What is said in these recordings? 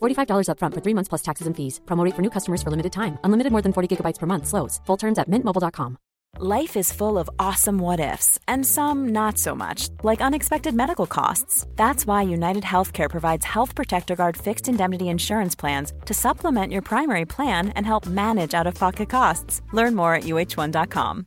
$45 upfront for three months plus taxes and fees. Promo rate for new customers for limited time. Unlimited more than 40 gigabytes per month. Slows. Full terms at mintmobile.com. Life is full of awesome what ifs, and some not so much, like unexpected medical costs. That's why United Healthcare provides Health Protector Guard fixed indemnity insurance plans to supplement your primary plan and help manage out of pocket costs. Learn more at uhone.com.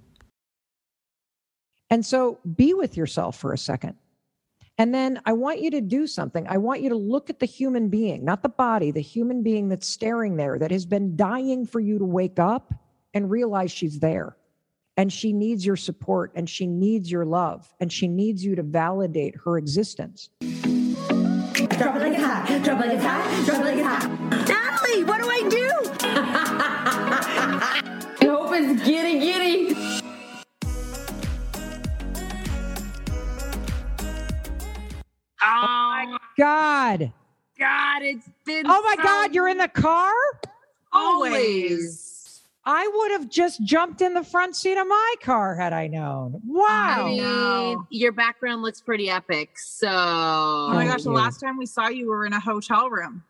And so be with yourself for a second. And then I want you to do something. I want you to look at the human being, not the body, the human being that's staring there, that has been dying for you to wake up and realize she's there. And she needs your support and she needs your love and she needs you to validate her existence. Drop it like it's hot. Drop it like it's hot. Drop it like it's hot. Natalie, what do I do? I hope it's getting giddy. God. God, it's been. Oh my so God, you're in the car? always. I would have just jumped in the front seat of my car had I known. Wow. I mean, your background looks pretty epic. So, Oh my gosh, the last time we saw you, we were in a hotel room.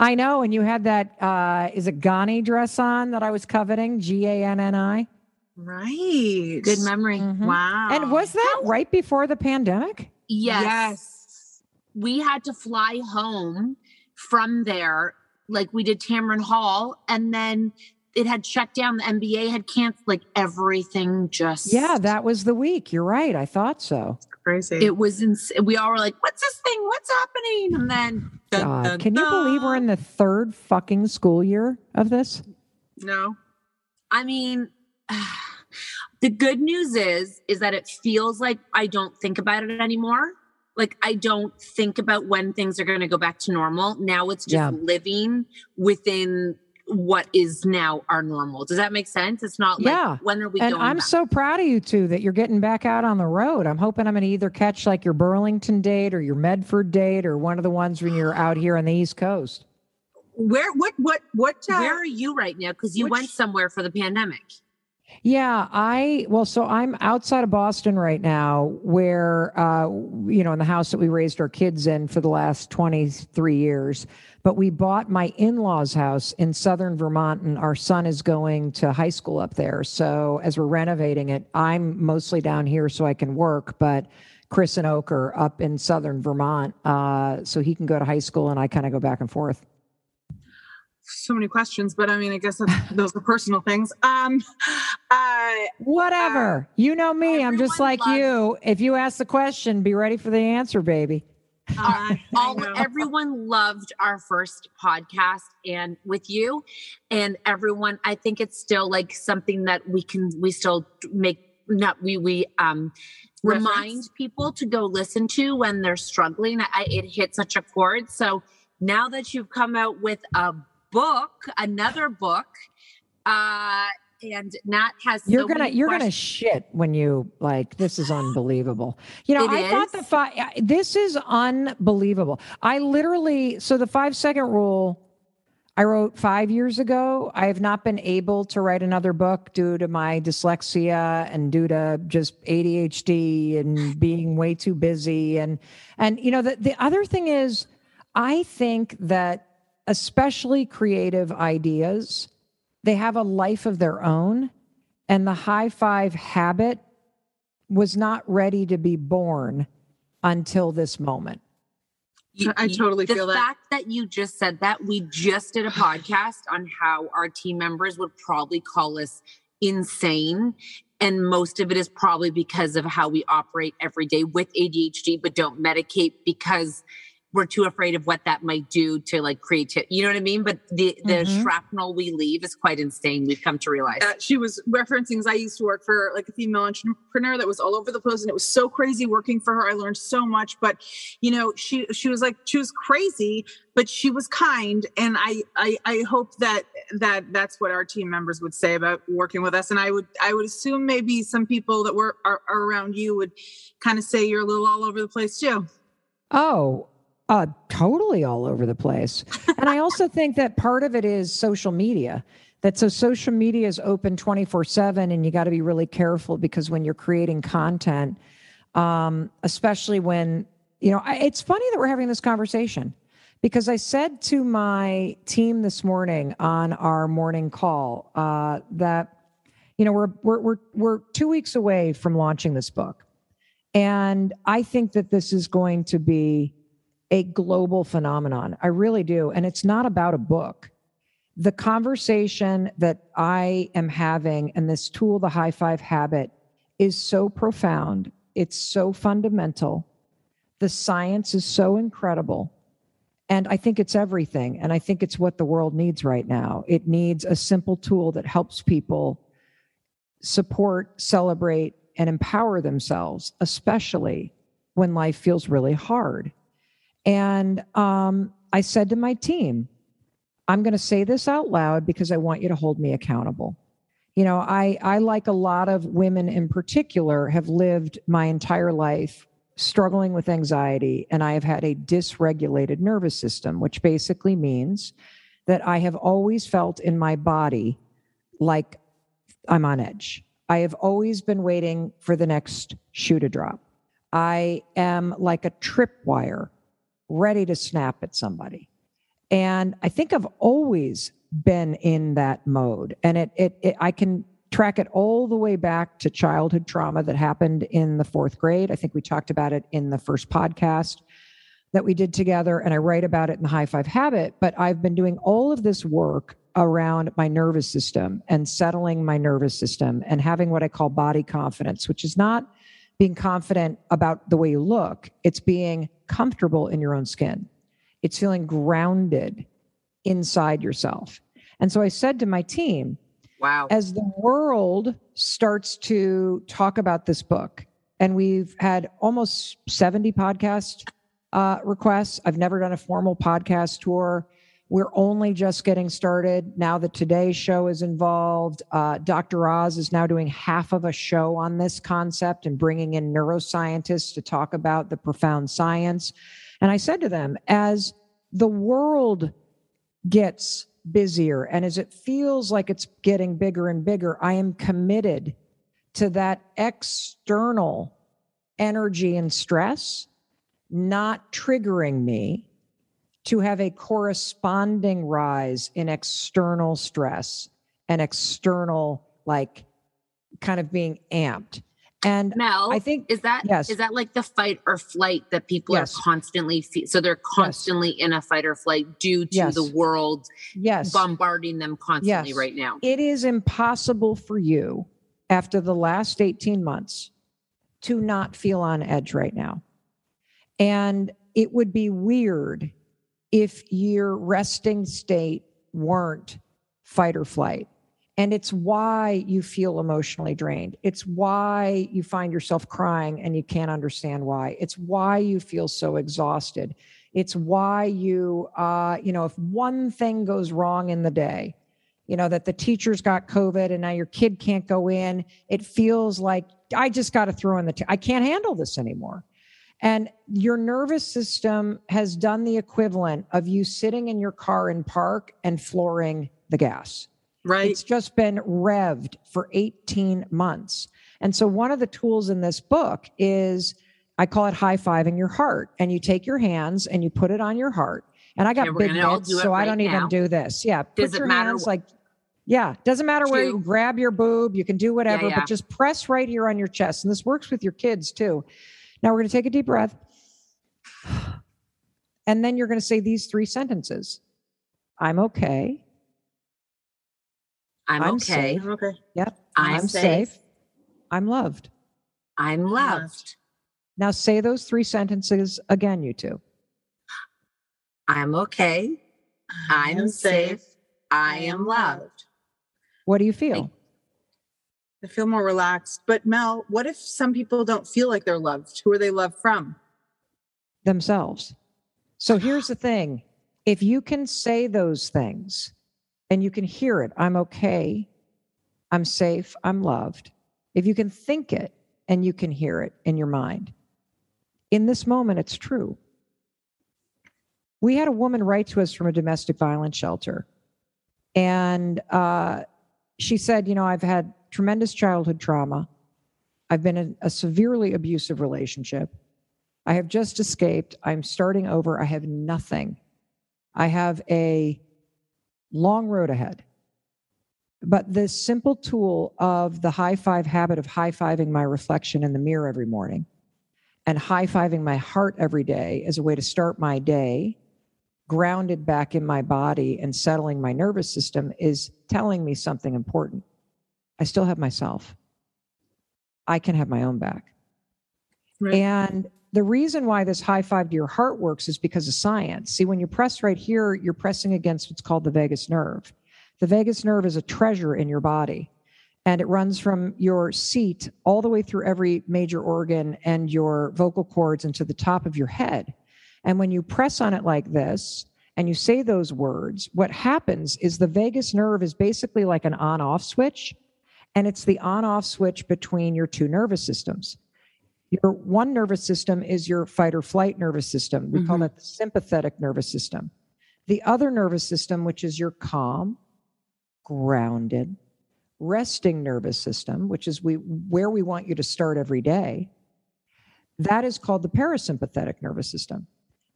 I know. And you had that, uh, is it Ganni dress on that I was coveting? G A N N I. Right. good memory. Mhm. Wow. And was that right before the pandemic? Yes. Yes. We had to fly home from there. Like we did Tamron Hall, and then it had shut down. The NBA had canceled. Like everything just. Yeah, that was the week. You're right. I thought so. crazy. It was ins- We all were like, "What's this thing? What's happening?" And then, dun, God, dun, can you believe we're in the third fucking school year of this? no. I mean, the good news is is that it feels like I don't think about it anymore. Like I don't think about when things are going to go back to normal. Now it's just Yeah. living within what is now our normal. Does that make sense? It's not like Yeah. when are we and going I'm back? so proud of you two that you're getting back out on the road. I'm hoping I'm going to either catch like your Burlington date or your Medford date or one of the ones when you're out here on the East Coast. Where? What? What? What? Uh, Where are you right now? Because you which- went somewhere for the pandemic. Yeah, I well, so I'm outside of Boston right now, where uh, you know, in the house that we raised our kids in for the last 23 years. But we bought my in-laws' house in southern Vermont, and our son is going to high school up there. So as we're renovating it, I'm mostly down here so I can work, but Chris and Oak are up in southern Vermont, uh, so he can go to high school, and I kind of go back and forth. So many questions, but I mean, I guess that's, those are personal things. Um, uh, Whatever. you know me. I'm just like loves- you. If you ask the question, be ready for the answer, baby. uh, all everyone loved our first podcast and with you and everyone i think it's still like something that we can we still make not we we um Reference? remind people to go listen to when they're struggling I, it hit such a chord so now that you've come out with a book another book uh and nat has You're gonna you're gonna shit when you like this is unbelievable. You know, It I thought the five this is unbelievable. I literally so the 5 second rule I wrote 5 years ago. I have not been able to write another book due to my dyslexia and due to just ADHD and being way too busy and and you know the the other thing is I think that especially creative ideas they have a life of their own and the high five habit was not ready to be born until this moment. You- I totally the feel that. The fact that you just said that we just did a podcast on how our team members would probably call us insane and most of it is probably because of how we operate every day with ADHD but don't medicate because we're too afraid of what that might do to like creativity. You know what I mean? But the the Mhm. shrapnel we leave is quite insane. We've come to realize. uh, she was referencing. I used to work for like a female entrepreneur that was all over the place and it was so crazy working for her. I learned so much, but you know, she she was like she was crazy, but she was kind and I I I hope that that that's what our team members would say about working with us and I would I would assume maybe some people that were are, are around you would kind of say you're a little all over the place too. Oh, uh, totally all over the place. and I also think that part of it is social media. That so social media is open 24 7, and you got to be really careful because when you're creating content, um, especially when, you know, I, it's funny that we're having this conversation because I said to my team this morning on our morning call uh, that, you know, we're, we're, we're, we're two weeks away from launching this book. And I think that this is going to be a global phenomenon. I really do. And it's not about a book. The conversation that I am having and this tool, the high five habit, is so profound. It's so fundamental. The science is so incredible. And I think it's everything. And I think it's what the world needs right now. It needs a simple tool that helps people support, celebrate, and empower themselves, especially when life feels really hard. And um, I said to my team, I'm going to say this out loud because I want you to hold me accountable. You know, I, I, like a lot of women in particular, have lived my entire life struggling with anxiety, and I have had a dysregulated nervous system, which basically means that I have always felt in my body like I'm on edge. I have always been waiting for the next shoe to drop. I am like a tripwire ready to snap at somebody. And I think I've always been in that mode. And it, it, it, I can track it all the way back to childhood trauma that happened in the fourth grade. I think we talked about it in the first podcast that we did together. And I write about it in the High Five Habit. But I've been doing all of this work around my nervous system and settling my nervous system and having what I call body confidence, which is not being confident about the way you look, it's being comfortable in your own skin. It's feeling grounded inside yourself. And so I said to my team, wow. as the world starts to talk about this book, and we've had almost 70 podcast uh, requests, I've never done a formal podcast tour. We're only just getting started now that today's show is involved. Uh, Dr. Oz is now doing half of a show on this concept and bringing in neuroscientists to talk about the profound science. And I said to them, as the world gets busier and as it feels like it's getting bigger and bigger, I am committed to that external energy and stress not triggering me to have a corresponding rise in external stress and external like kind of being amped and Mel, I think is that yes. is that like the fight or flight that people Yes. are constantly fe- so they're constantly in a fight or flight due to Yes. the world yes bombarding them constantly Yes. right now. it is impossible for you after the last 18 months to not feel on edge right now. And it would be weird if your resting state weren't fight or flight. And it's why you feel emotionally drained. It's why you find yourself crying and you can't understand why. It's why you feel so exhausted. It's why you, uh, you know, if one thing goes wrong in the day, you know, that the teacher's got COVID and now your kid can't go in, it feels like I just got to throw in the, I can't handle this anymore. And your nervous system has done the equivalent of you sitting in your car in park and flooring the gas. Right. It's just been revved for 18 months. And so, one of the tools in this book is I call it high fiving your heart. And you take your hands and you put it on your heart. And I got big gonna all mitts, do it so I don't now. even do this. Yeah. Does put it your matter hands like, yeah, doesn't matter where you grab your boob, you can do whatever, yeah. but just press right here on your chest. And this works with your kids too. Now we're going to take a deep breath. And then you're going to say these three sentences I'm okay. I'm, I'm okay. safe. okay. Yep. I'm, safe. I'm loved. I'm loved. Now say those three sentences again, you two. I'm okay. I'm safe. I am loved. What do you feel? I feel more relaxed. But Mel, what if some people don't feel like they're loved? Who are they loved from? Themselves. So here's the thing if you can say those things and you can hear it, I'm okay, I'm safe, I'm loved. If you can think it and you can hear it in your mind, in this moment, it's true. We had a woman write to us from a domestic violence shelter. And uh, she said, You know, I've had tremendous childhood trauma. I've been in a severely abusive relationship. I have just escaped. I'm starting over. I have nothing. I have a long road ahead. But this simple tool of the high five habit of high fiving my reflection in the mirror every morning and high fiving my heart every day as a way to start my day grounded back in my body and settling my nervous system is telling me something important. I still have myself. I can have my own back. Right. And the reason why this high five to your heart works is because of science. See, when you press right here, you're pressing against what's called the vagus nerve. The vagus nerve is a treasure in your body, and it runs from your seat all the way through every major organ and your vocal cords into the top of your head. And when you press on it like this and you say those words, what happens is the vagus nerve is basically like an on off switch, and it's the on off switch between your two nervous systems. Your one nervous system is your fight or flight nervous system. We call Mhm. that the sympathetic nervous system. The other nervous system, which is your calm, grounded, resting nervous system, which is we where we want you to start every day, that is called the parasympathetic nervous system.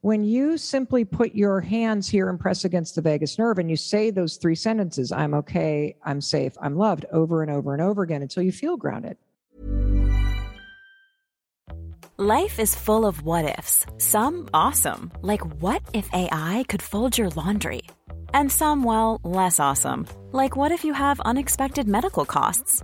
When you simply put your hands here and press against the vagus nerve and you say those three sentences, I'm okay, I'm safe, I'm loved, over and over and over again until you feel grounded. Life is full of what ifs. Some awesome, like what if AI could fold your laundry? And some, well, less awesome, like what if you have unexpected medical costs?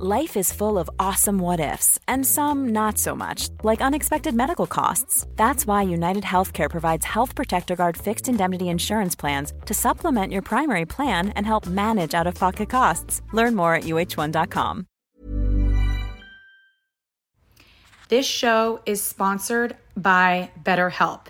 Life is full of awesome what ifs, and some not so much, like unexpected medical costs. That's why United Healthcare provides Health Protector Guard fixed indemnity insurance plans to supplement your primary plan and help manage out of pocket costs. Learn more at uhone.com. This show is sponsored by BetterHelp.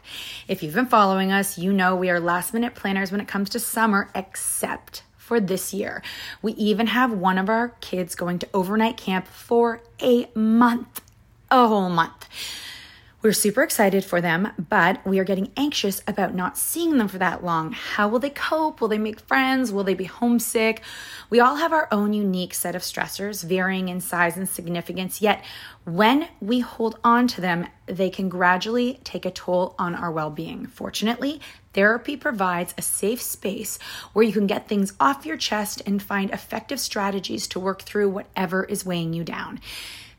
If you've been following us, you know we are last minute planners when it comes to summer, except for this year. We even have one of our kids going to overnight camp for a month, a whole month. We're super excited for them, but we are getting anxious about not seeing them for that long. How will they cope? Will they make friends? Will they be homesick? We all have our own unique set of stressors, varying in size and significance, yet when we hold on to them, they can gradually take a toll on our well being. Fortunately, therapy provides a safe space where you can get things off your chest and find effective strategies to work through whatever is weighing you down.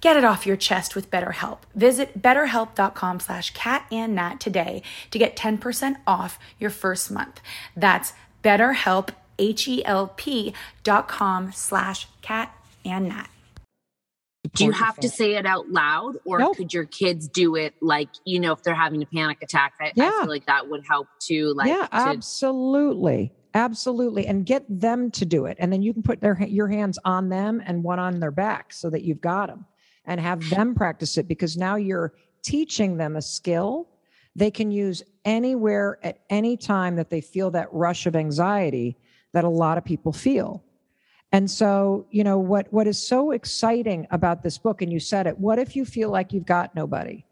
Get it off your chest with BetterHelp. Visit betterhelp.com slash catandnat today to get 10% off your first month. That's betterhelp, H-E-L-P dot com slash catandnat. Do you have to say it out loud or Nope. could your kids do it like, you know, if they're having a panic attack? I, I feel like that would help too. Like, yeah, to, absolutely. Absolutely. And get them to do it. And then you can put their your hands on them and one on their back so that you've got them and have them practice it because now you're teaching them a skill they can use anywhere at any time that they feel that rush of anxiety that a lot of people feel. And so, you know, what what is so exciting about this book and you said it, what if you feel like you've got nobody?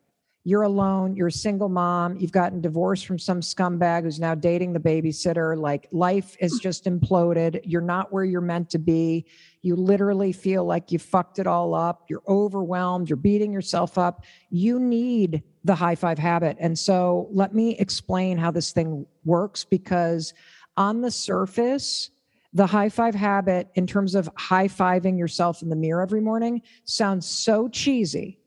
You're alone, you're a single mom, you've gotten divorced from some scumbag who's now dating the babysitter, like life is hmm. just imploded, you're not where you're meant to be. You literally feel like you fucked it all up, you're overwhelmed, you're beating yourself up. You need the high five habit. And so, let me explain how this thing works because on the surface, the high five habit in terms of high fiving yourself in the mirror every morning sounds so cheesy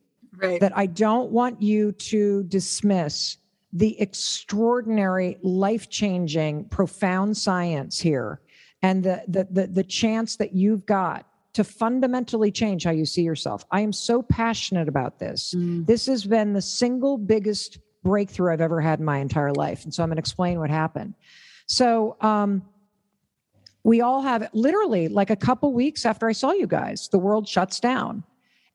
Right. that I don't want you to dismiss the extraordinary, life changing, profound science here and the, the, the, the chance that you've got to fundamentally change how you see yourself. I am so passionate about this. This has been the single biggest breakthrough I've ever had in my entire life. And so I'm going to explain what happened. So, um, we all have literally like a couple weeks after I saw you guys, the world shuts down.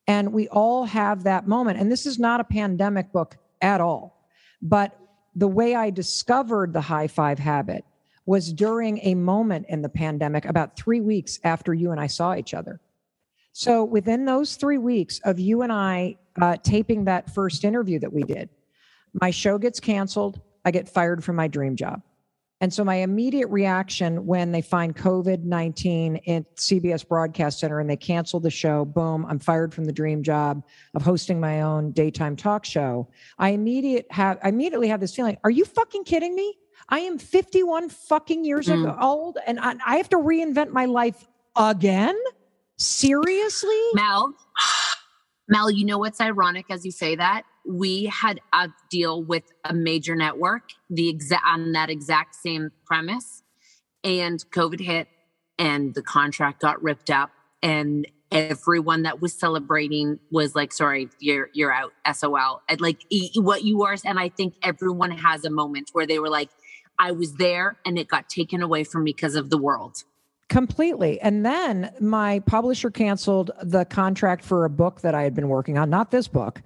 And we all have that moment. And this is not a pandemic book at all. But the way I discovered the high five habit was during a moment in the pandemic, about three weeks after you and I saw each other. So within those three weeks of you and I uh, taping that first interview that we did, my show gets canceled. I get fired from my dream job. And so my immediate reaction when they find COVID 19 at CBS Broadcast Center and they cancel the show, boom, I'm fired from the dream job of hosting my own daytime talk show. I immediate have I immediately have this feeling, are you fucking kidding me? I am 51 fucking years Mm. old and I, I have to reinvent my life again? Seriously? Mel, Mel, you know what's ironic as you say that? We had a deal with a major network, the exact on that exact same premise, and COVID hit, and the contract got ripped up, and everyone that was celebrating was like, "Sorry, you're you're out, SOL." And like what you are, and I think everyone has a moment where they were like, "I was there, and it got taken away from me because of the world." Completely. And then my publisher canceled the contract for a book that I had been working on, not this book.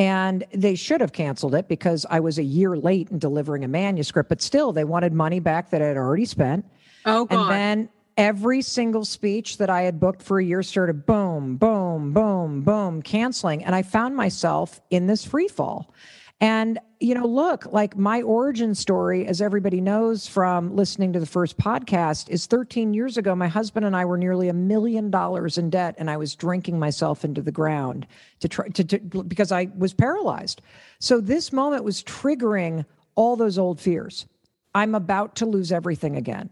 And they should have canceled it because I was a year late in delivering a manuscript, but still, they wanted money back that I had already spent. Oh, God. And then every single speech that I had booked for a year started boom, boom, boom, boom, canceling. And I found myself in this free fall. And, you know, look, like my origin story, as everybody knows from listening to the first podcast, is 13 years ago. My husband and I were nearly a million dollars in debt, and I was drinking myself into the ground to try to, to because I was paralyzed. So this moment was triggering all those old fears. I'm about to lose everything again.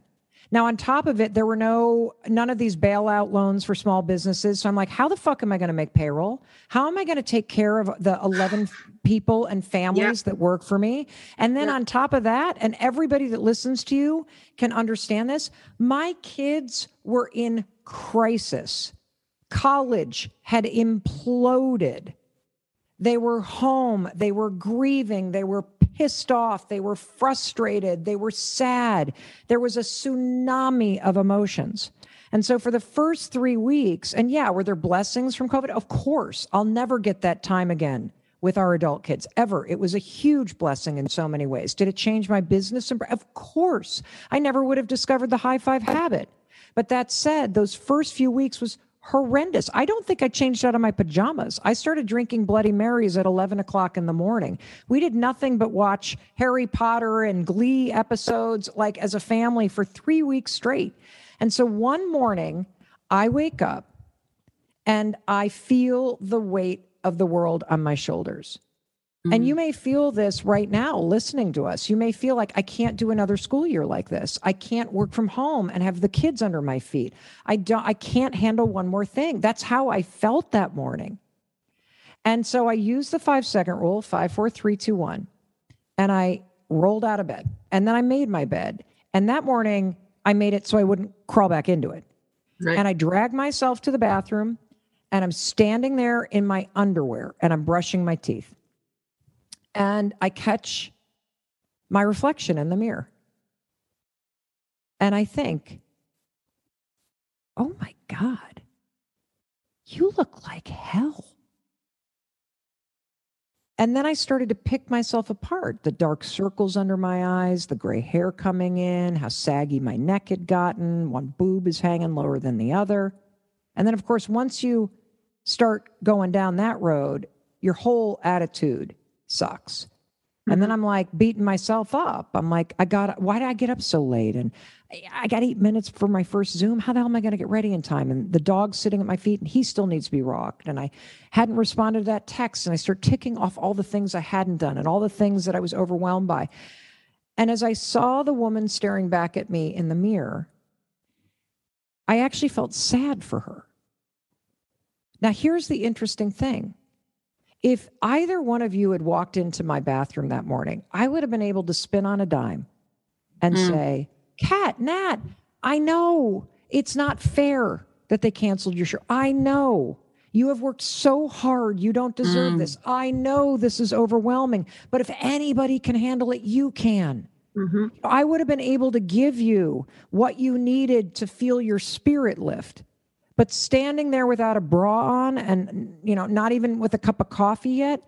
Now, on top of it, there were no none of these bailout loans for small businesses. So I'm like, how the fuck am I going to make payroll? How am I going to take care of the 11 people and families that work for me? And then on top of that, and everybody that listens to you can understand this, my kids were in crisis. College had imploded. They were home. They were grieving. They were pissed off. They were frustrated. They were sad. There was a tsunami of emotions. And so for the first three weeks, and yeah, were there blessings from COVID? Of course. I'll never get that time again with our adult kids ever. It was a huge blessing in so many ways. Did it change my business? Of course. I never would have discovered the high five habit. But that said, those first few weeks was horrendous. I don't think I changed out of my pajamas. I started drinking Bloody Marys at 11 o'clock in the morning. We did nothing but watch Harry Potter and Glee episodes, like as a family, for three weeks straight. And so one morning, I wake up and I feel the weight of the world on my shoulders. And you mm-hmm. may feel this right now listening to us. You may feel like I can't do another school year like this. I can't work from home and have the kids under my feet. I don't I can't handle one more thing. That's how I felt that morning. And so I used the 5 second rule, five, four, three, two, one, and I rolled out of bed. And then I made my bed. And that morning I made it so I wouldn't crawl back into it. Right. And I dragged myself to the bathroom and I'm standing there in my underwear and I'm brushing my teeth and I catch my reflection in the mirror. And I think, oh my God, you look like hell. And then I started to pick myself apart the dark circles under my eyes, the gray hair coming in, how saggy my neck had gotten. One boob is hanging lower than the other. And then, of course, once you start going down that road, your whole attitude sucks. And then mm-hmm. I'm like beating myself up. I'm like, I got, why did I get up so late? And I- I got eight minutes for my first Zoom. How the hell am I going to get ready in time? And the dog's sitting at my feet and he still needs to be rocked. And I hadn't responded to that text. And I start ticking off all the things I hadn't done and all the things that I was overwhelmed by. And as I saw the woman staring back at me in the mirror, I actually felt sad for her. Now, here's the interesting thing. If either one of you had walked into my bathroom that morning, I would have been able to spin on a dime and Mm. say, Cat, Nat, I know it's not fair that they canceled your show. I know you have worked so hard. You don't deserve Mm. this. I know this is overwhelming, but if anybody can handle it, you can. Mhm. I would have been able to give you what you needed to feel your spirit lift. But standing there without a bra on and you know, not even with a cup of coffee yet,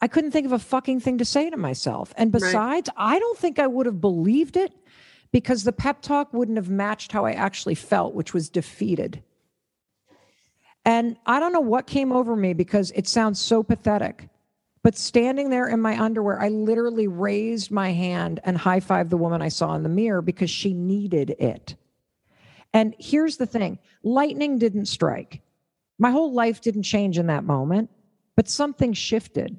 I couldn't think of a fucking thing to say to myself. And Right. besides, I don't think I would have believed it because the pep talk wouldn't have matched how I actually felt, which was defeated. And I don't know what came over me because it sounds so pathetic. But standing there in my underwear, I literally raised my hand and high fived the woman I saw in the mirror because she needed it. And here's the thing lightning didn't strike. My whole life didn't change in that moment, but something shifted.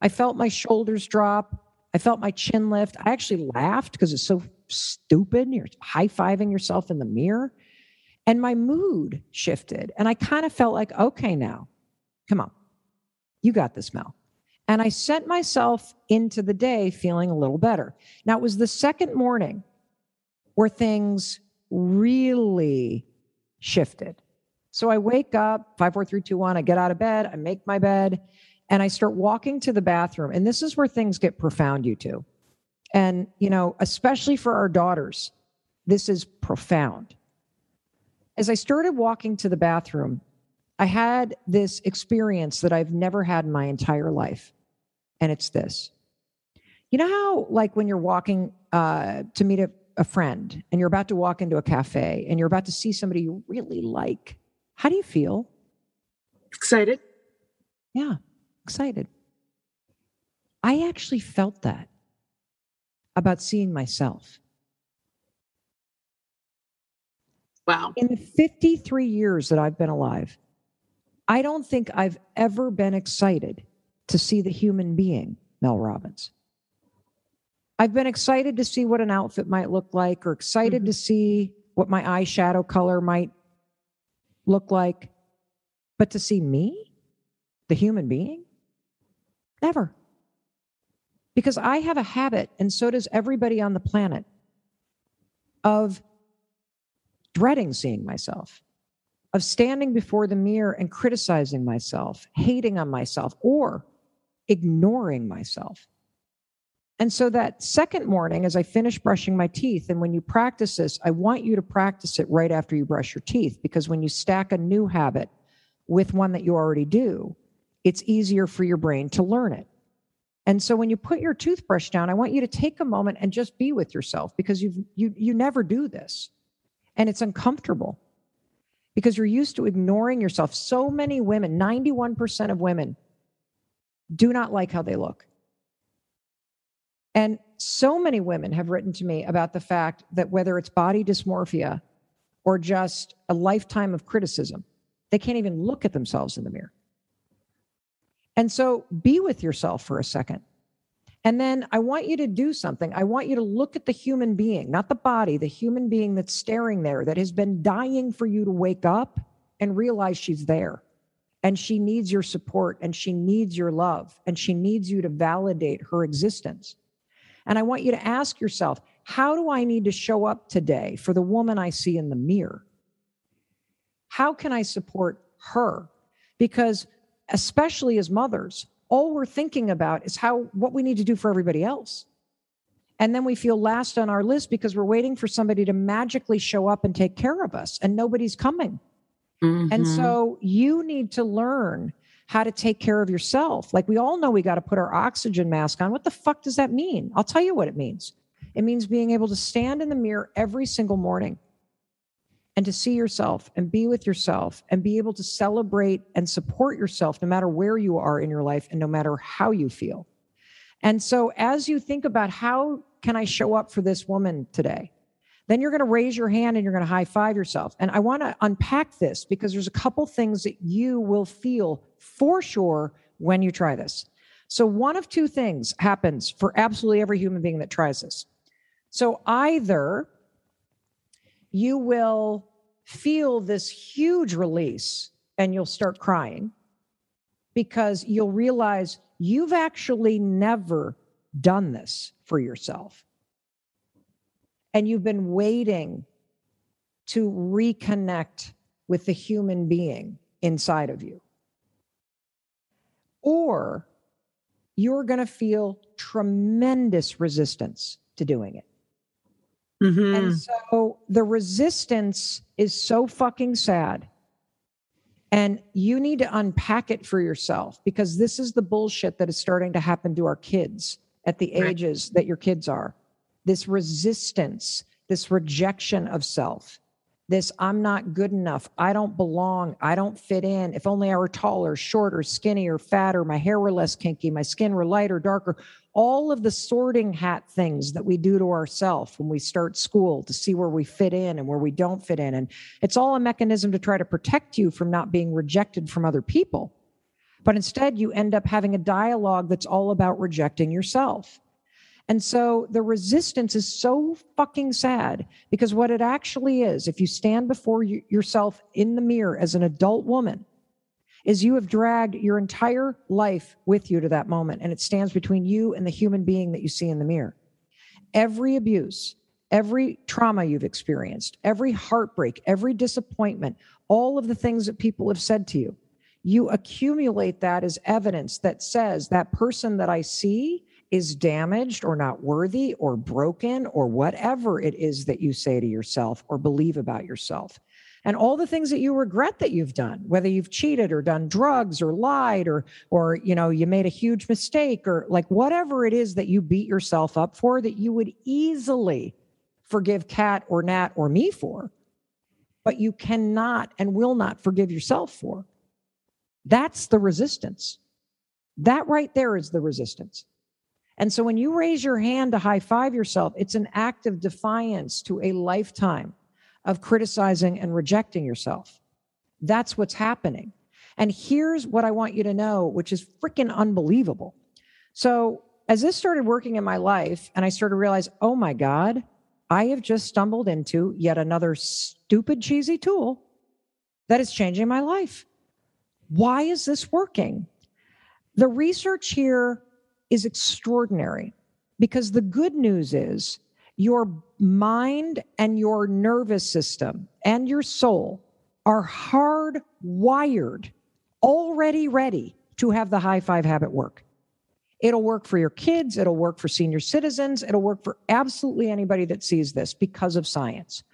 I felt my shoulders drop. I felt my chin lift. I actually laughed because it's so stupid. You're high fiving yourself in the mirror. And my mood shifted. And I kind of felt like, okay, now, come on. You got this, Mel. And I sent myself into the day feeling a little better. Now, it was the second morning where things really shifted. So I wake up, five, four, three, two, one. I get out of bed, I make my bed, and I start walking to the bathroom. And this is where things get profound, you two. And, you know, especially for our daughters, this is profound. As I started walking to the bathroom, I had this experience that I've never had in my entire life. And it's this. You know how, like, when you're walking uh, to meet a, a friend and you're about to walk into a cafe and you're about to see somebody you really like, how do you feel? Excited. Yeah, excited. I actually felt that about seeing myself. Wow. In the 53 years that I've been alive, I don't think I've ever been excited to see the human being, Mel Robbins. I've been excited to see what an outfit might look like or excited mm-hmm. to see what my eyeshadow color might look like. But to see me, the human being, never. Because I have a habit, and so does everybody on the planet, of dreading seeing myself, of standing before the mirror and criticizing myself, hating on myself, or ignoring myself. And so that second morning, as I finish brushing my teeth, and when you practice this, I want you to practice it right after you brush your teeth, because when you stack a new habit with one that you already do, it's easier for your brain to learn it. And so when you put your toothbrush down, I want you to take a moment and just be with yourself because you've you you never do this. And it's uncomfortable because you're used to ignoring yourself. So many women, 91% of women, do not like how they look. And so many women have written to me about the fact that whether it's body dysmorphia or just a lifetime of criticism, they can't even look at themselves in the mirror. And so be with yourself for a second. And then I want you to do something. I want you to look at the human being, not the body, the human being that's staring there, that has been dying for you to wake up and realize she's there. And she needs your support and she needs your love and she needs you to validate her existence. And I want you to ask yourself, how do I need to show up today for the woman I see in the mirror? How can I support her? Because, especially as mothers, all we're thinking about is how what we need to do for everybody else. And then we feel last on our list because we're waiting for somebody to magically show up and take care of us, and nobody's coming. Mm-hmm. And so you need to learn how to take care of yourself. Like we all know we got to put our oxygen mask on. What the fuck does that mean? I'll tell you what it means. It means being able to stand in the mirror every single morning and to see yourself and be with yourself and be able to celebrate and support yourself no matter where you are in your life and no matter how you feel. And so as you think about how can I show up for this woman today? Then you're going to raise your hand and you're going to high five yourself. And I want to unpack this because there's a couple things that you will feel for sure when you try this. So one of two things happens for absolutely every human being that tries this. So either you will feel this huge release and you'll start crying because you'll realize you've actually never done this for yourself. And you've been waiting to reconnect with the human being inside of you. Or you're going to feel tremendous resistance to doing it. Mm-hmm. And so the resistance is so fucking sad. And you need to unpack it for yourself because this is the bullshit that is starting to happen to our kids at the ages that your kids are. This resistance, this rejection of self this I'm not good enough. I don't belong. I don't fit in. If only I were taller, shorter, skinnier, fatter, my hair were less kinky, my skin were lighter, darker. All of the sorting hat things that we do to ourselves when we start school to see where we fit in and where we don't fit in. And it's all a mechanism to try to protect you from not being rejected from other people. But instead, you end up having a dialogue that's all about rejecting yourself. And so the resistance is so fucking sad because what it actually is, if you stand before you, yourself in the mirror as an adult woman, is you have dragged your entire life with you to that moment. And it stands between you and the human being that you see in the mirror. Every abuse, every trauma you've experienced, every heartbreak, every disappointment, all of the things that people have said to you, you accumulate that as evidence that says that person that I see is damaged or not worthy or broken or whatever it is that you say to yourself or believe about yourself. And all the things that you regret that you've done, whether you've cheated or done drugs or lied or or you know, you made a huge mistake or like whatever it is that you beat yourself up for that you would easily forgive Cat or Nat or me for, but you cannot and will not forgive yourself for. That's the resistance. That right there is the resistance. And so when you raise your hand to high five yourself, it's an act of defiance to a lifetime of criticizing and rejecting yourself. That's what's happening. And here's what I want you to know, which is freaking unbelievable. So, as this started working in my life and I started to realize, oh my God, I have just stumbled into yet another stupid, cheesy tool that is changing my life. Why is this working? The research here is extraordinary because the good news is your mind and your nervous system and your soul are hardwired, already ready to have the high five habit work. It'll work for your kids, it'll work for senior citizens, it'll work for absolutely anybody that sees this because of science.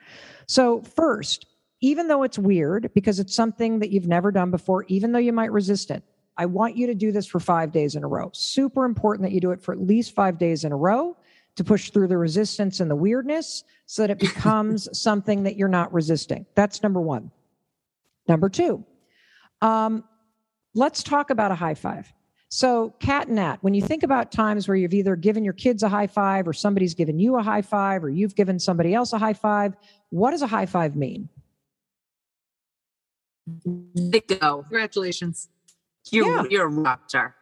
So, first, even though it's weird because it's something that you've never done before, even though you might resist it, I want you to do this for five days in a row. Super important that you do it for at least five days in a row to push through the resistance and the weirdness so that it becomes something that you're not resisting. That's number one. Number two, um, let's talk about a high five. So, Kat and Nat, when you think about times where you've either given your kids a high five or somebody's given you a high five or you've given somebody else a high five, what does a high five mean? Go. Congratulations. You're, Yeah. you're a rock star.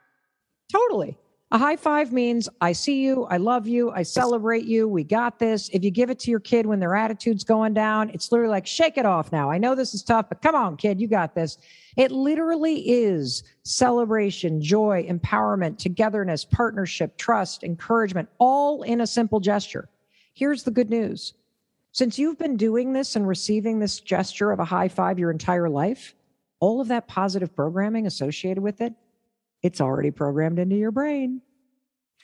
Totally. A high five means I see you, I love you, I celebrate you, we got this. If you give it to your kid when their attitude's going down, it's literally like, shake it off now. I know this is tough, but come on, kid, you got this. It literally is celebration, joy, empowerment, togetherness, partnership, trust, encouragement, all in a simple gesture. Here's the good news since you've been doing this and receiving this gesture of a high five your entire life, all of that positive programming associated with it, it's already programmed into your brain.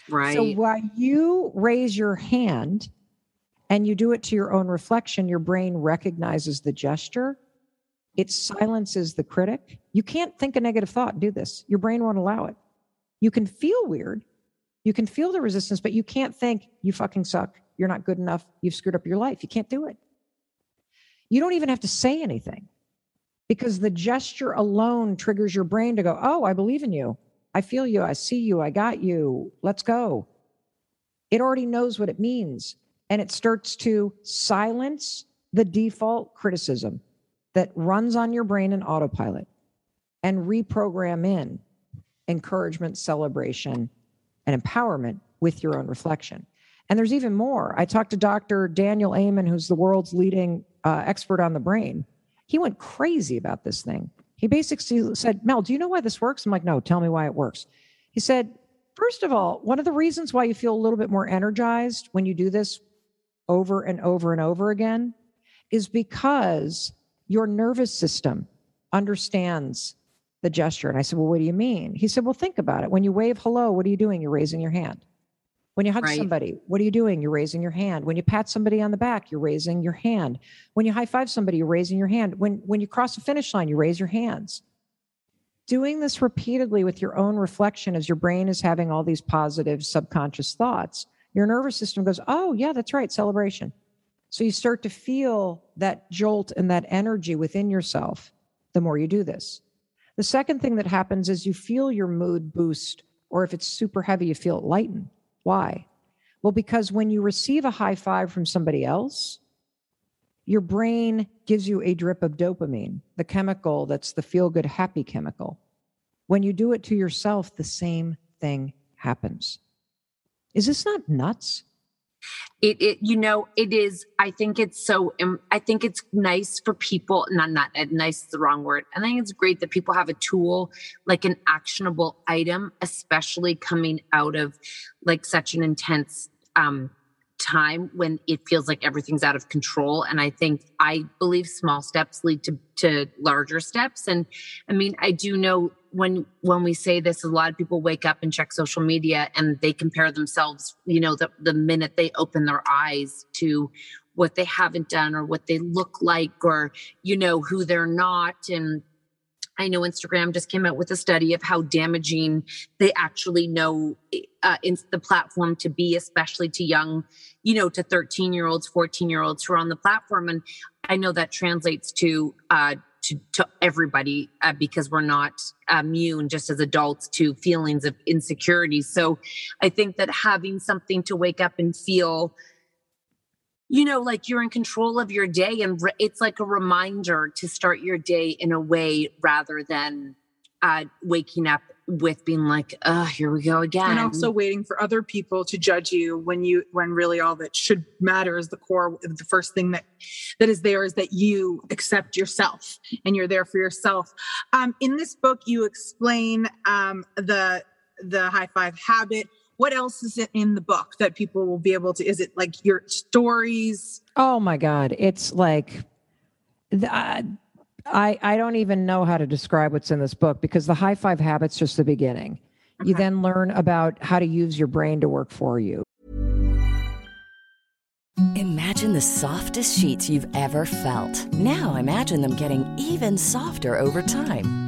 Right. So while you raise your hand and you do it to your own reflection, your brain recognizes the gesture. It silences the critic. You can't think a negative thought do this. Your brain won't allow it. You can feel weird. You can feel the resistance, but you can't think, you fucking suck. You're not good enough. You've screwed up your life. You can't do it. You don't even have to say anything because the gesture alone triggers your brain to go, Oh, I believe in you. I feel you. I see you. I got you. Let's go. It already knows what it means. And it starts to silence the default criticism that runs on your brain in autopilot and reprogram in encouragement, celebration, and empowerment with your own reflection. And there's even more. I talked to Dr. Daniel Amen, who's the world's leading uh, expert on the brain. He went crazy about this thing. He basically said, Mel, do you know why this works? I'm like, no, tell me why it works. He said, first of all, one of the reasons why you feel a little bit more energized when you do this over and over and over again is because your nervous system understands the gesture. And I said, well, what do you mean? He said, well, think about it. When you wave hello, what are you doing? You're raising your hand. When you hug Right. somebody, what are you doing? You're raising your hand. When you pat somebody on the back, you're raising your hand. When you high five somebody, you're raising your hand. When when you cross a finish line, you raise your hands. Doing this repeatedly with your own reflection as your brain is having all these positive subconscious thoughts, your nervous system goes, "Oh, yeah, that's right, celebration." So you start to feel that jolt and that energy within yourself the more you do this. The second thing that happens is you feel your mood boost, or if it's super heavy, you feel it lighten. Why? Well, because when you receive a high five from somebody else, your brain gives you a drip of dopamine, the chemical that's the feel good, happy chemical. When you do it to yourself, the same thing happens. Is this not nuts? It, it you know it is i think it's so i think it's nice for people not not nice is the wrong word i think it's great that people have a tool like an actionable item especially coming out of like such an intense um time when it feels like everything's out of control and i think i believe small steps lead to to larger steps and i mean i do know when when we say this a lot of people wake up and check social media and they compare themselves you know the, the minute they open their eyes to what they haven't done or what they look like or you know who they're not and I know Instagram just came out with a study of how damaging they actually know uh, the platform to be, especially to young, you know, to 13 year olds, 14 year olds who are on the platform. And I know that translates to, uh, to, to everybody uh, because we're not immune just as adults to feelings of insecurity. So I think that having something to wake up and feel you know, like you're in control of your day. And re- it's like a reminder to start your day in a way rather than uh, waking up with being like, oh, here we go again. And also waiting for other people to judge you when you, when really all that should matter is the core, the first thing that, that is there is that you accept yourself and you're there for yourself. Um, in this book, you explain um, the, the high five habit what else is it in the book that people will be able to is it like your stories oh my god it's like uh, i i don't even know how to describe what's in this book because the high five habits just the beginning. Okay. you then learn about how to use your brain to work for you. Imagine the softest sheets you've ever felt. Now imagine them getting even softer over time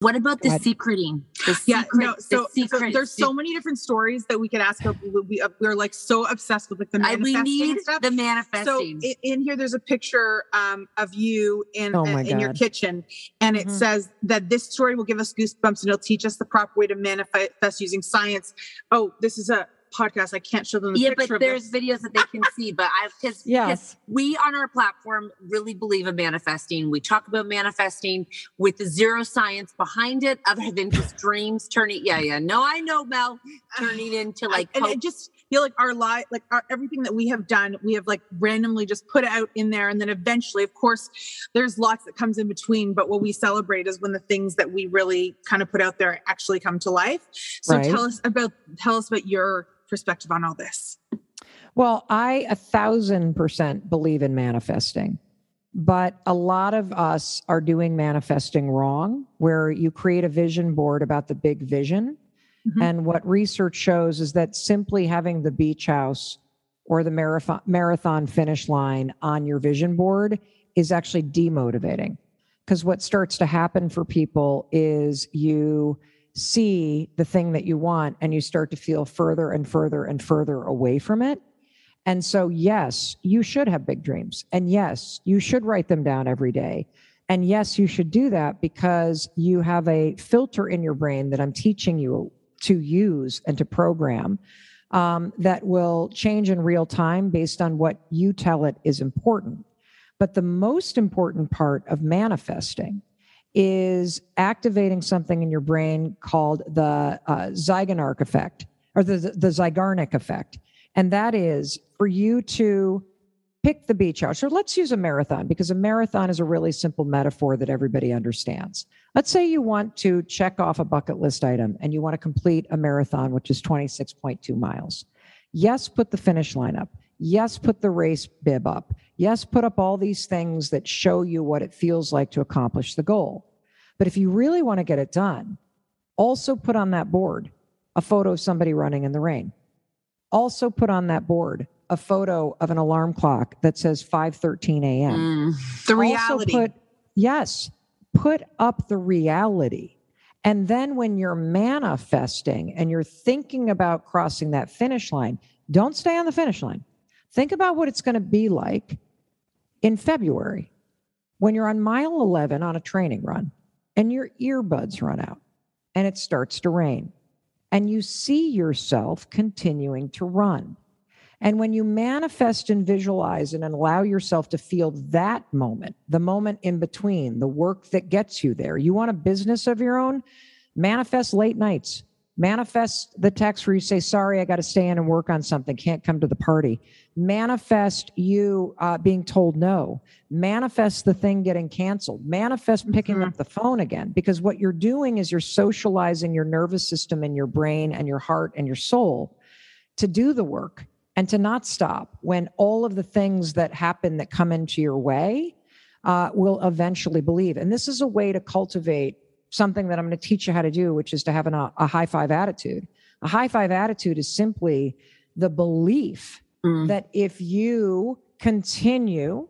What about the secreting? The yeah, secret, no. So, the so there's so many different stories that we could ask. Of, we, uh, we're like so obsessed with like the I, manifesting we need stuff. the manifesting. So in, in here, there's a picture um, of you in Oh uh, in your kitchen, and it Mhm. says that this story will give us goosebumps and it'll teach us the proper way to manifest using science. Oh, this is a podcast. I can't show them the yeah, picture. but there's videos that they can see. But I because Yes. we on our platform really believe in manifesting. We talk about manifesting with the zero science behind it, other than just dreams turning. Yeah, yeah. No, I know, Mel, turning into like and I just feel like our life, like our, everything that we have done, we have like randomly just put out in there, and then eventually, of course, there's lots that comes in between. But what we celebrate is when the things that we really kind of put out there actually come to life. So Right. tell us about tell us about your perspective on all this. Well, I a thousand percent believe in manifesting, but a lot of us are doing manifesting wrong, where you create a vision board about the big vision. Mhm. And what research shows is that simply having the beach house or the marathon, marathon finish line on your vision board is actually demotivating. Because what starts to happen for people is you see the thing that you want and you start to feel further and further and further away from it. And so, yes, you should have big dreams. And yes, you should write them down every day. And yes, you should do that because you have a filter in your brain that I'm teaching you to use and to program um, that will change in real time based on what you tell it is important. But the most important part of manifesting is activating something in your brain called the uh, Zeigarnik effect or the, the effect. And that is for you to pick the beach house. So let's use a marathon because a marathon is a really simple metaphor that everybody understands. Let's say you want to check off a bucket list item and you want to complete a marathon, which is 26.2 miles. Yes, put the finish line up. Yes, put the race bib up. Yes, put up all these things that show you what it feels like to accomplish the goal. But if you really want to get it done, also put on that board a photo of somebody running in the rain. Also put on that board a photo of an alarm clock that says 5:13 a.m. Mm, the Also reality. put yes, put up the reality. And then when you're manifesting and you're thinking about crossing that finish line, don't stay on the finish line. Think about what it's going to be like in February when you're on mile 11 on a training run and your earbuds run out and it starts to rain and you see yourself continuing to run. And when you manifest and visualize and allow yourself to feel that moment, the moment in between, the work that gets you there, you want a business of your own, manifest late nights. Manifest the text where you say, Sorry, I got to stay in and work on something, can't come to the party. Manifest you uh, being told no. Manifest the thing getting canceled. Manifest picking up the phone again. Because what you're doing is you're socializing your nervous system and your brain and your heart and your soul to do the work and to not stop when all of the things that happen that come into your way uh, will eventually believe. And this is a way to cultivate something that I'm going to teach you how to do, which is to have an, a, a high five attitude. A high five attitude is simply the belief mm. that if you continue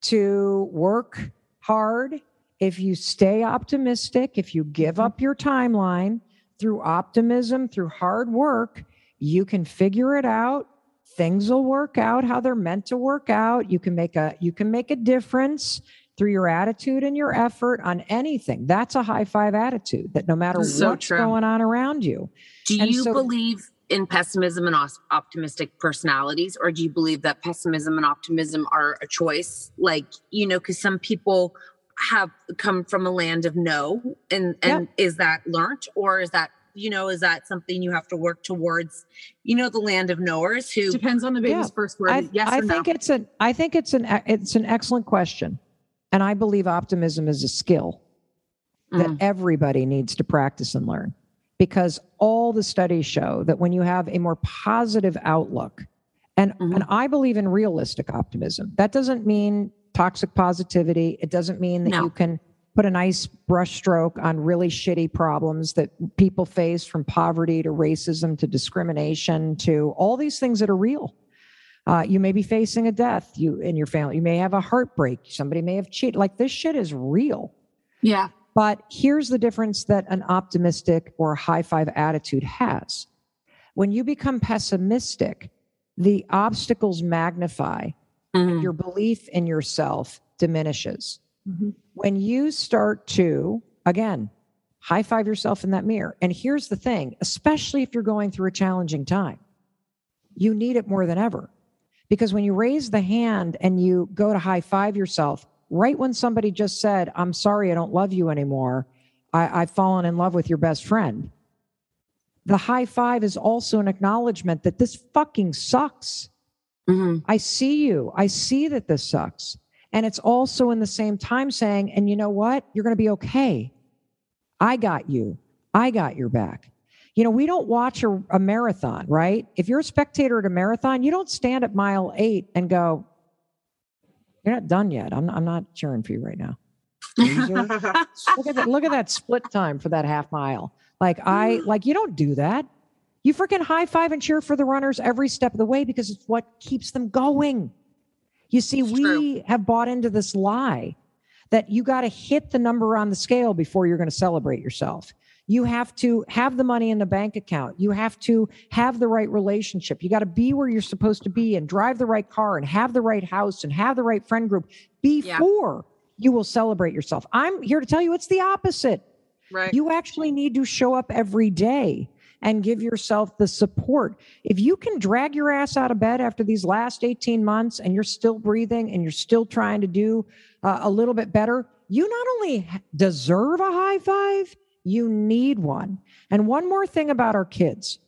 to work hard, if you stay optimistic, if you give mm-hmm. up your timeline through optimism, through hard work, you can figure it out. Things will work out how they're meant to work out. You can make a you can make a difference through your attitude and your effort on anything. That's a high five attitude that no matter So what's true. going on around you. Do And you so- believe in pessimism and optimistic personalities, or do you believe that pessimism and optimism are a choice? Like, you know, because some people have come from a land of no, and and is that learnt, or is that you know, is that something you have to work towards? You know, the land of knowers who depends on the baby's first word. I, yes I or no? think it's an I think it's an it's an excellent question. And I believe optimism is a skill that mm. everybody needs to practice and learn because all the studies show that when you have a more positive outlook and mm-hmm. and I believe in realistic optimism. That doesn't mean toxic positivity. It doesn't mean that you can put a nice brushstroke on really shitty problems that people face from poverty to racism to discrimination to all these things that are real. Uh, you may be facing a death you in your family. You may have a heartbreak. Somebody may have cheated. Like this shit is real. Yeah. But here's the difference that an optimistic or high five attitude has. When you become pessimistic, the obstacles magnify and your belief in yourself diminishes. When you start to, again, high five yourself in that mirror. And here's the thing, especially if you're going through a challenging time, you need it more than ever. Because when you raise the hand and you go to high five yourself, right when somebody just said, I'm sorry, I don't love you anymore, I, I've fallen in love with your best friend. The high five is also an acknowledgement that this fucking sucks. Mm-hmm. I see you. I see that this sucks. And it's also in the same time saying, and you know what? You're going to be okay. I got you. I got your back. You know, we don't watch a, a marathon, right? If you're a spectator at a marathon, you don't stand at mile eight and go, You're not done yet. I'm, I'm not cheering for you right now. Look at that, look at that split time for that half mile. Like I like you don't do that. You freaking high five and cheer for the runners every step of the way because it's what keeps them going. You see, we have bought into this lie that you got to hit the number on the scale before you're going to celebrate yourself. You have to have the money in the bank account. You have to have the right relationship. You got to be where you're supposed to be and drive the right car and have the right house and have the right friend group before you will celebrate yourself. I'm here to tell you it's the opposite. Right. You actually need to show up every day and give yourself the support. If you can drag your ass out of bed after these last 18 months and you're still breathing and you're still trying to do uh, a little bit better, you not only deserve a high five, you need one. And one more thing about our kids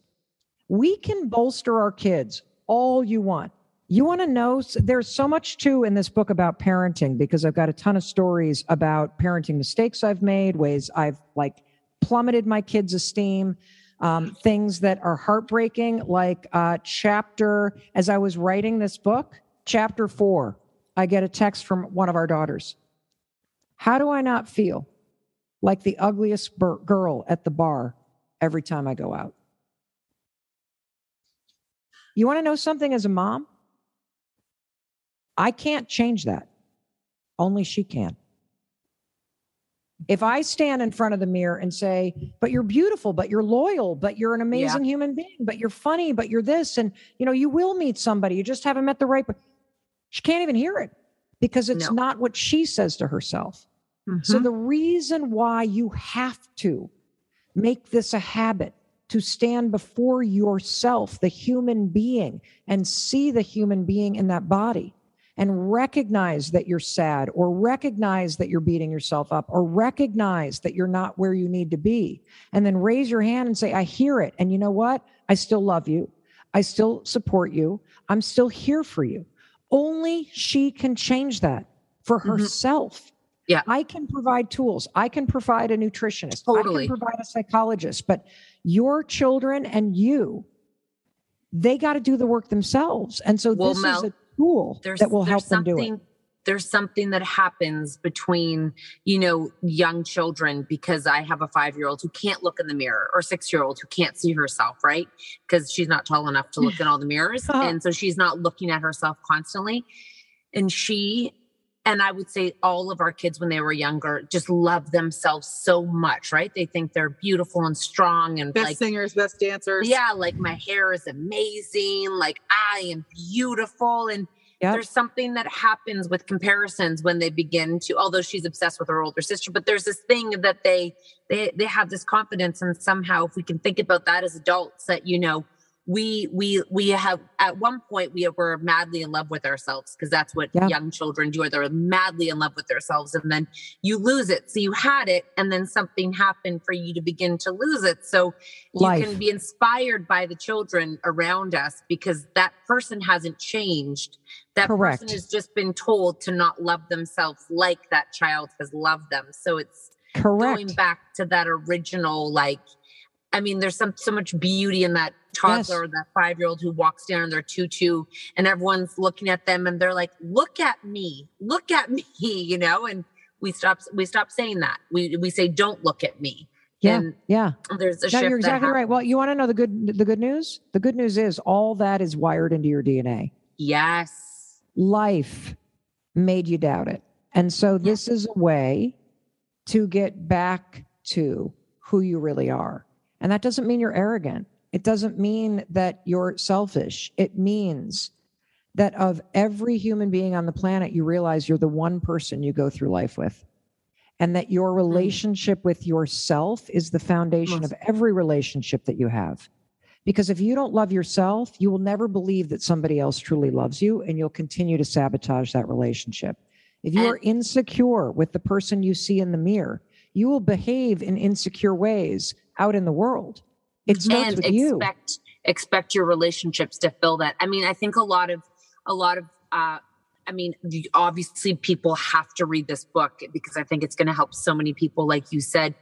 we can bolster our kids all you want. You want to know? There's so much too in this book about parenting because I've got a ton of stories about parenting mistakes I've made, ways I've like plummeted my kids' esteem, um, things that are heartbreaking, like uh, chapter, as I was writing this book, chapter four, I get a text from one of our daughters. How do I not feel like the ugliest bur- girl at the bar every time I go out? You want to know something as a mom? I can't change that. Only she can. If I stand in front of the mirror and say, but you're beautiful, but you're loyal, but you're an amazing yeah. human being, but you're funny, but you're this, and you know, you will meet somebody, you just haven't met the right, she can't even hear it because it's no. not what she says to herself. Mm-hmm. So the reason why you have to make this a habit to stand before yourself, the human being, and see the human being in that body and recognize that you're sad or recognize that you're beating yourself up or recognize that you're not where you need to be. And then raise your hand and say, I hear it. And you know what? I still love you. I still support you. I'm still here for you. Only she can change that for mm-hmm. Yeah. I can provide tools. I can provide a nutritionist. Totally. I can provide a psychologist, but your children and you, they got to do the work themselves. And so well, this Mel, is a tool that will help them do it there's something that happens between you know young children because i have a five year old who can't look in the mirror or six year old who can't see herself right because she's not tall enough to look in all the mirrors uh-huh. and so she's not looking at herself constantly and she and I would say all of our kids when they were younger just love themselves so much, right? They think they're beautiful and strong and best like, singers, best dancers. Yeah, like my hair is amazing, like I am beautiful. And yep. there's something that happens with comparisons when they begin to, although she's obsessed with her older sister, but there's this thing that they they they have this confidence and somehow if we can think about that as adults that, you know, we we we have at one point we were madly in love with ourselves because that's what yeah. young children do they're madly in love with themselves and then you lose it so you had it and then something happened for you to begin to lose it so you Life. can be inspired by the children around us because that person hasn't changed that Correct. person has just been told to not love themselves like that child has loved them so it's Correct. going back to that original like I mean, there's some so much beauty in that toddler, yes. that five year old who walks down in their tutu, and everyone's looking at them, and they're like, "Look at me, look at me," you know. And we stop we stop saying that. We we say, "Don't look at me." Yeah, and yeah. There's a no, shift. You're exactly right. Well, you want to know the good the good news? The good news is all that is wired into your DNA. Yes. Life made you doubt it, and so this is a way to get back to who you really are and that doesn't mean you're arrogant. It doesn't mean that you're selfish. It means that of every human being on the planet, you realize you're the one person you go through life with. And that your mm. relationship with yourself is the foundation of every relationship that you have. Because if you don't love yourself, you will never believe that somebody else truly loves you and you'll continue to sabotage that relationship. If you are insecure with the person you see in the mirror, you will behave in insecure ways out in the world. It starts and with expect, you. Expect your relationships to fill that. I mean, I think a lot of a lot of uh, I mean, obviously, people have to read this book because I think it's going to help so many people, like you said.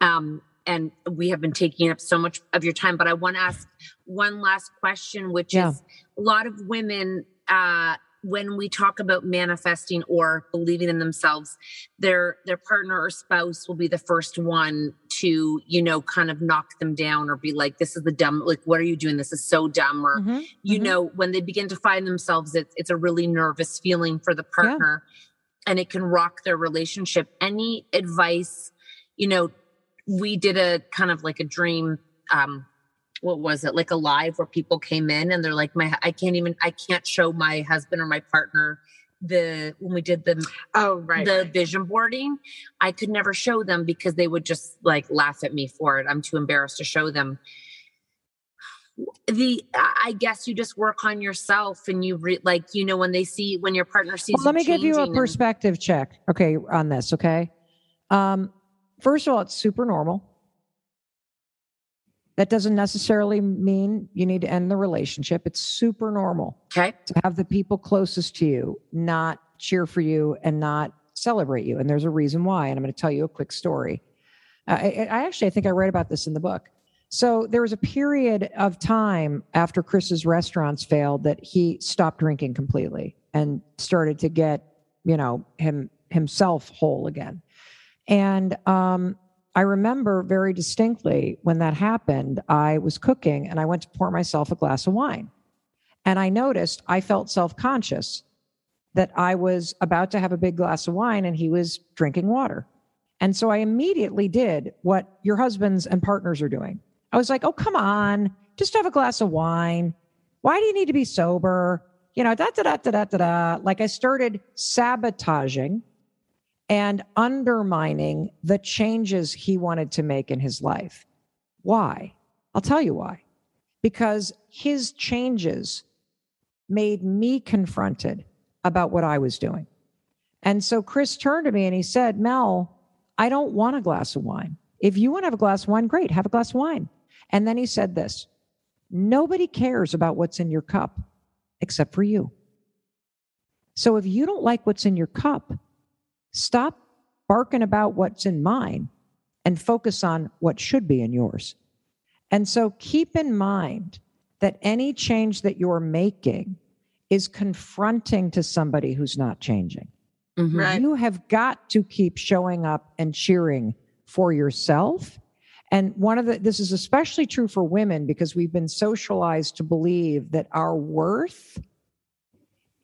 Um, and we have been taking up so much of your time, but I want to ask one last question, which yeah. is a lot of women uh, when we talk about manifesting or believing in themselves their their partner or spouse will be the first one to you know kind of knock them down or be like this is the dumb like what are you doing this is so dumb or mm-hmm. you mm-hmm. know when they begin to find themselves it's, it's a really nervous feeling for the partner yeah. and it can rock their relationship any advice you know we did a kind of like a dream um what was it like a live where people came in and they're like my i can't even i can't show my husband or my partner the when we did the oh right the vision boarding i could never show them because they would just like laugh at me for it. I'm too embarrassed to show them. The i guess you just work on yourself and you re, like you know when they see when your partner sees well, let me give you a perspective and, check okay on this okay? Um first of all it's super normal That doesn't necessarily mean you need to end the relationship. It's super normal. Okay. To have the people closest to you not cheer for you and not celebrate you. And there's a reason why. And I'm going to tell you a quick story. Uh, I, I actually, I think I write about this in the book. So there was a period of time after Chris's restaurants failed that he stopped drinking completely and started to get, you know, him himself whole again. And um, I remember very distinctly when that happened, I was cooking and I went to pour myself a glass of wine. And I noticed I felt self conscious that I was about to have a big glass of wine and he was drinking water. And so I immediately did what your husbands and partners are doing. I was like, oh, come on, just have a glass of wine. Why do you need to be sober? You know, da da da da da da da. Like I started sabotaging and undermining the changes he wanted to make in his life. Why? I'll tell you why. Because his changes made me confronted about what I was doing. And so Chris turned to me and he said, Mel, I don't want a glass of wine. If you want to have a glass of wine, great, have a glass of wine. And then he said this Nobody cares about what's in your cup except for you. So if you don't like what's in your cup, stop barking about what's in mine and focus on what should be in yours. And so keep in mind that any change that you're making is confronting to somebody who's not changing. Mm-hmm. Right. You have got to keep showing up and cheering for yourself. And one of the, this is especially true for women because we've been socialized to believe that our worth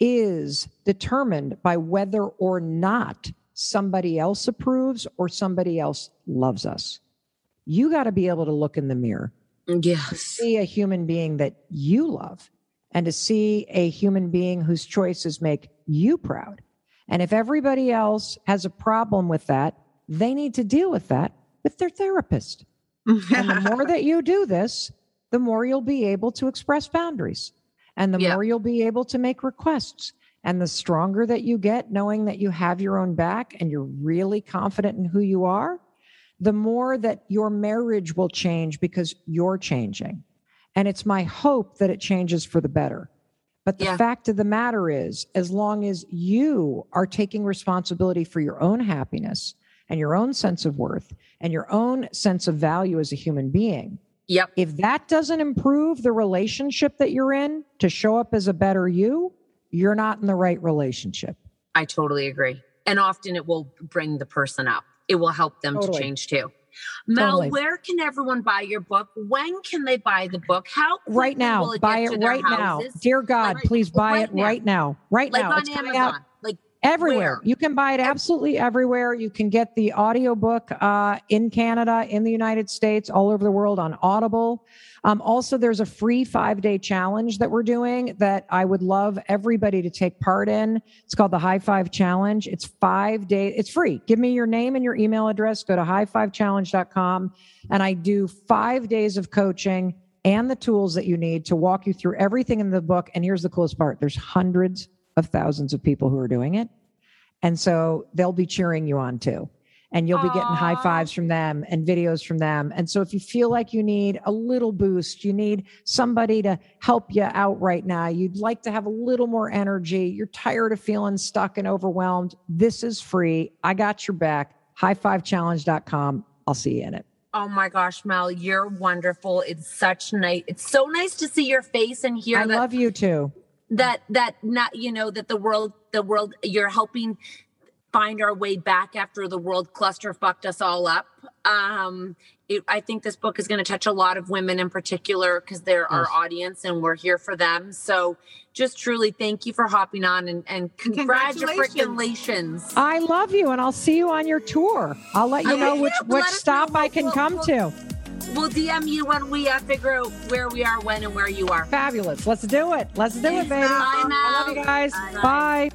is determined by whether or not somebody else approves or somebody else loves us. You got to be able to look in the mirror, Yes. see a human being that you love, and to see a human being whose choices make you proud. And if everybody else has a problem with that, they need to deal with that with their therapist. and the more that you do this, the more you'll be able to express boundaries and the Yeah. more you'll be able to make requests. And the stronger that you get, knowing that you have your own back and you're really confident in who you are, the more that your marriage will change because you're changing. And it's my hope that it changes for the better. But the Yeah. fact of the matter is, as long as you are taking responsibility for your own happiness and your own sense of worth and your own sense of value as a human being, Yep. if that doesn't improve the relationship that you're in to show up as a better you, you're not in the right relationship. I totally agree. And often it will bring the person up. It will help them Totally. to change too. Mel, Totally. where can everyone buy your book? When can they buy the book? How Right now, it buy it right now. Dear God, Like, please buy right it now. right now. Right Like now. on It's Amazon. out Like everywhere. where? You can buy it absolutely everywhere. You can get the audiobook uh, in Canada, in the United States, all over the world on Audible. Um, also, there's a free five day challenge that we're doing that I would love everybody to take part in. It's called the High Five Challenge. It's five days, it's free. Give me your name and your email address. Go to highfivechallenge.com. And I do five days of coaching and the tools that you need to walk you through everything in the book. And here's the coolest part there's hundreds of thousands of people who are doing it. And so they'll be cheering you on too. And you'll be getting high fives from them and videos from them. And so if you feel like you need a little boost, you need somebody to help you out right now, you'd like to have a little more energy, you're tired of feeling stuck and overwhelmed, this is free. I got your back. Highfivechallenge.com. I'll see you in it. Oh my gosh, Mel, you're wonderful. It's such nice. It's so nice to see your face and hear I that love you too. That that not you know that the world the world you're helping find our way back after the world cluster fucked us all up um it, i think this book is going to touch a lot of women in particular because they're our audience and we're here for them so just truly thank you for hopping on and, and congratulations I love you, and I'll see you on your tour. I'll let you I know which which us know. stop I can We'll- come we'll- to. We'll dm you when we uh, figure out where we are when and where you are Fabulous. Let's do it. Let's do it, baby. Bye, I love you guys. Bye. Bye.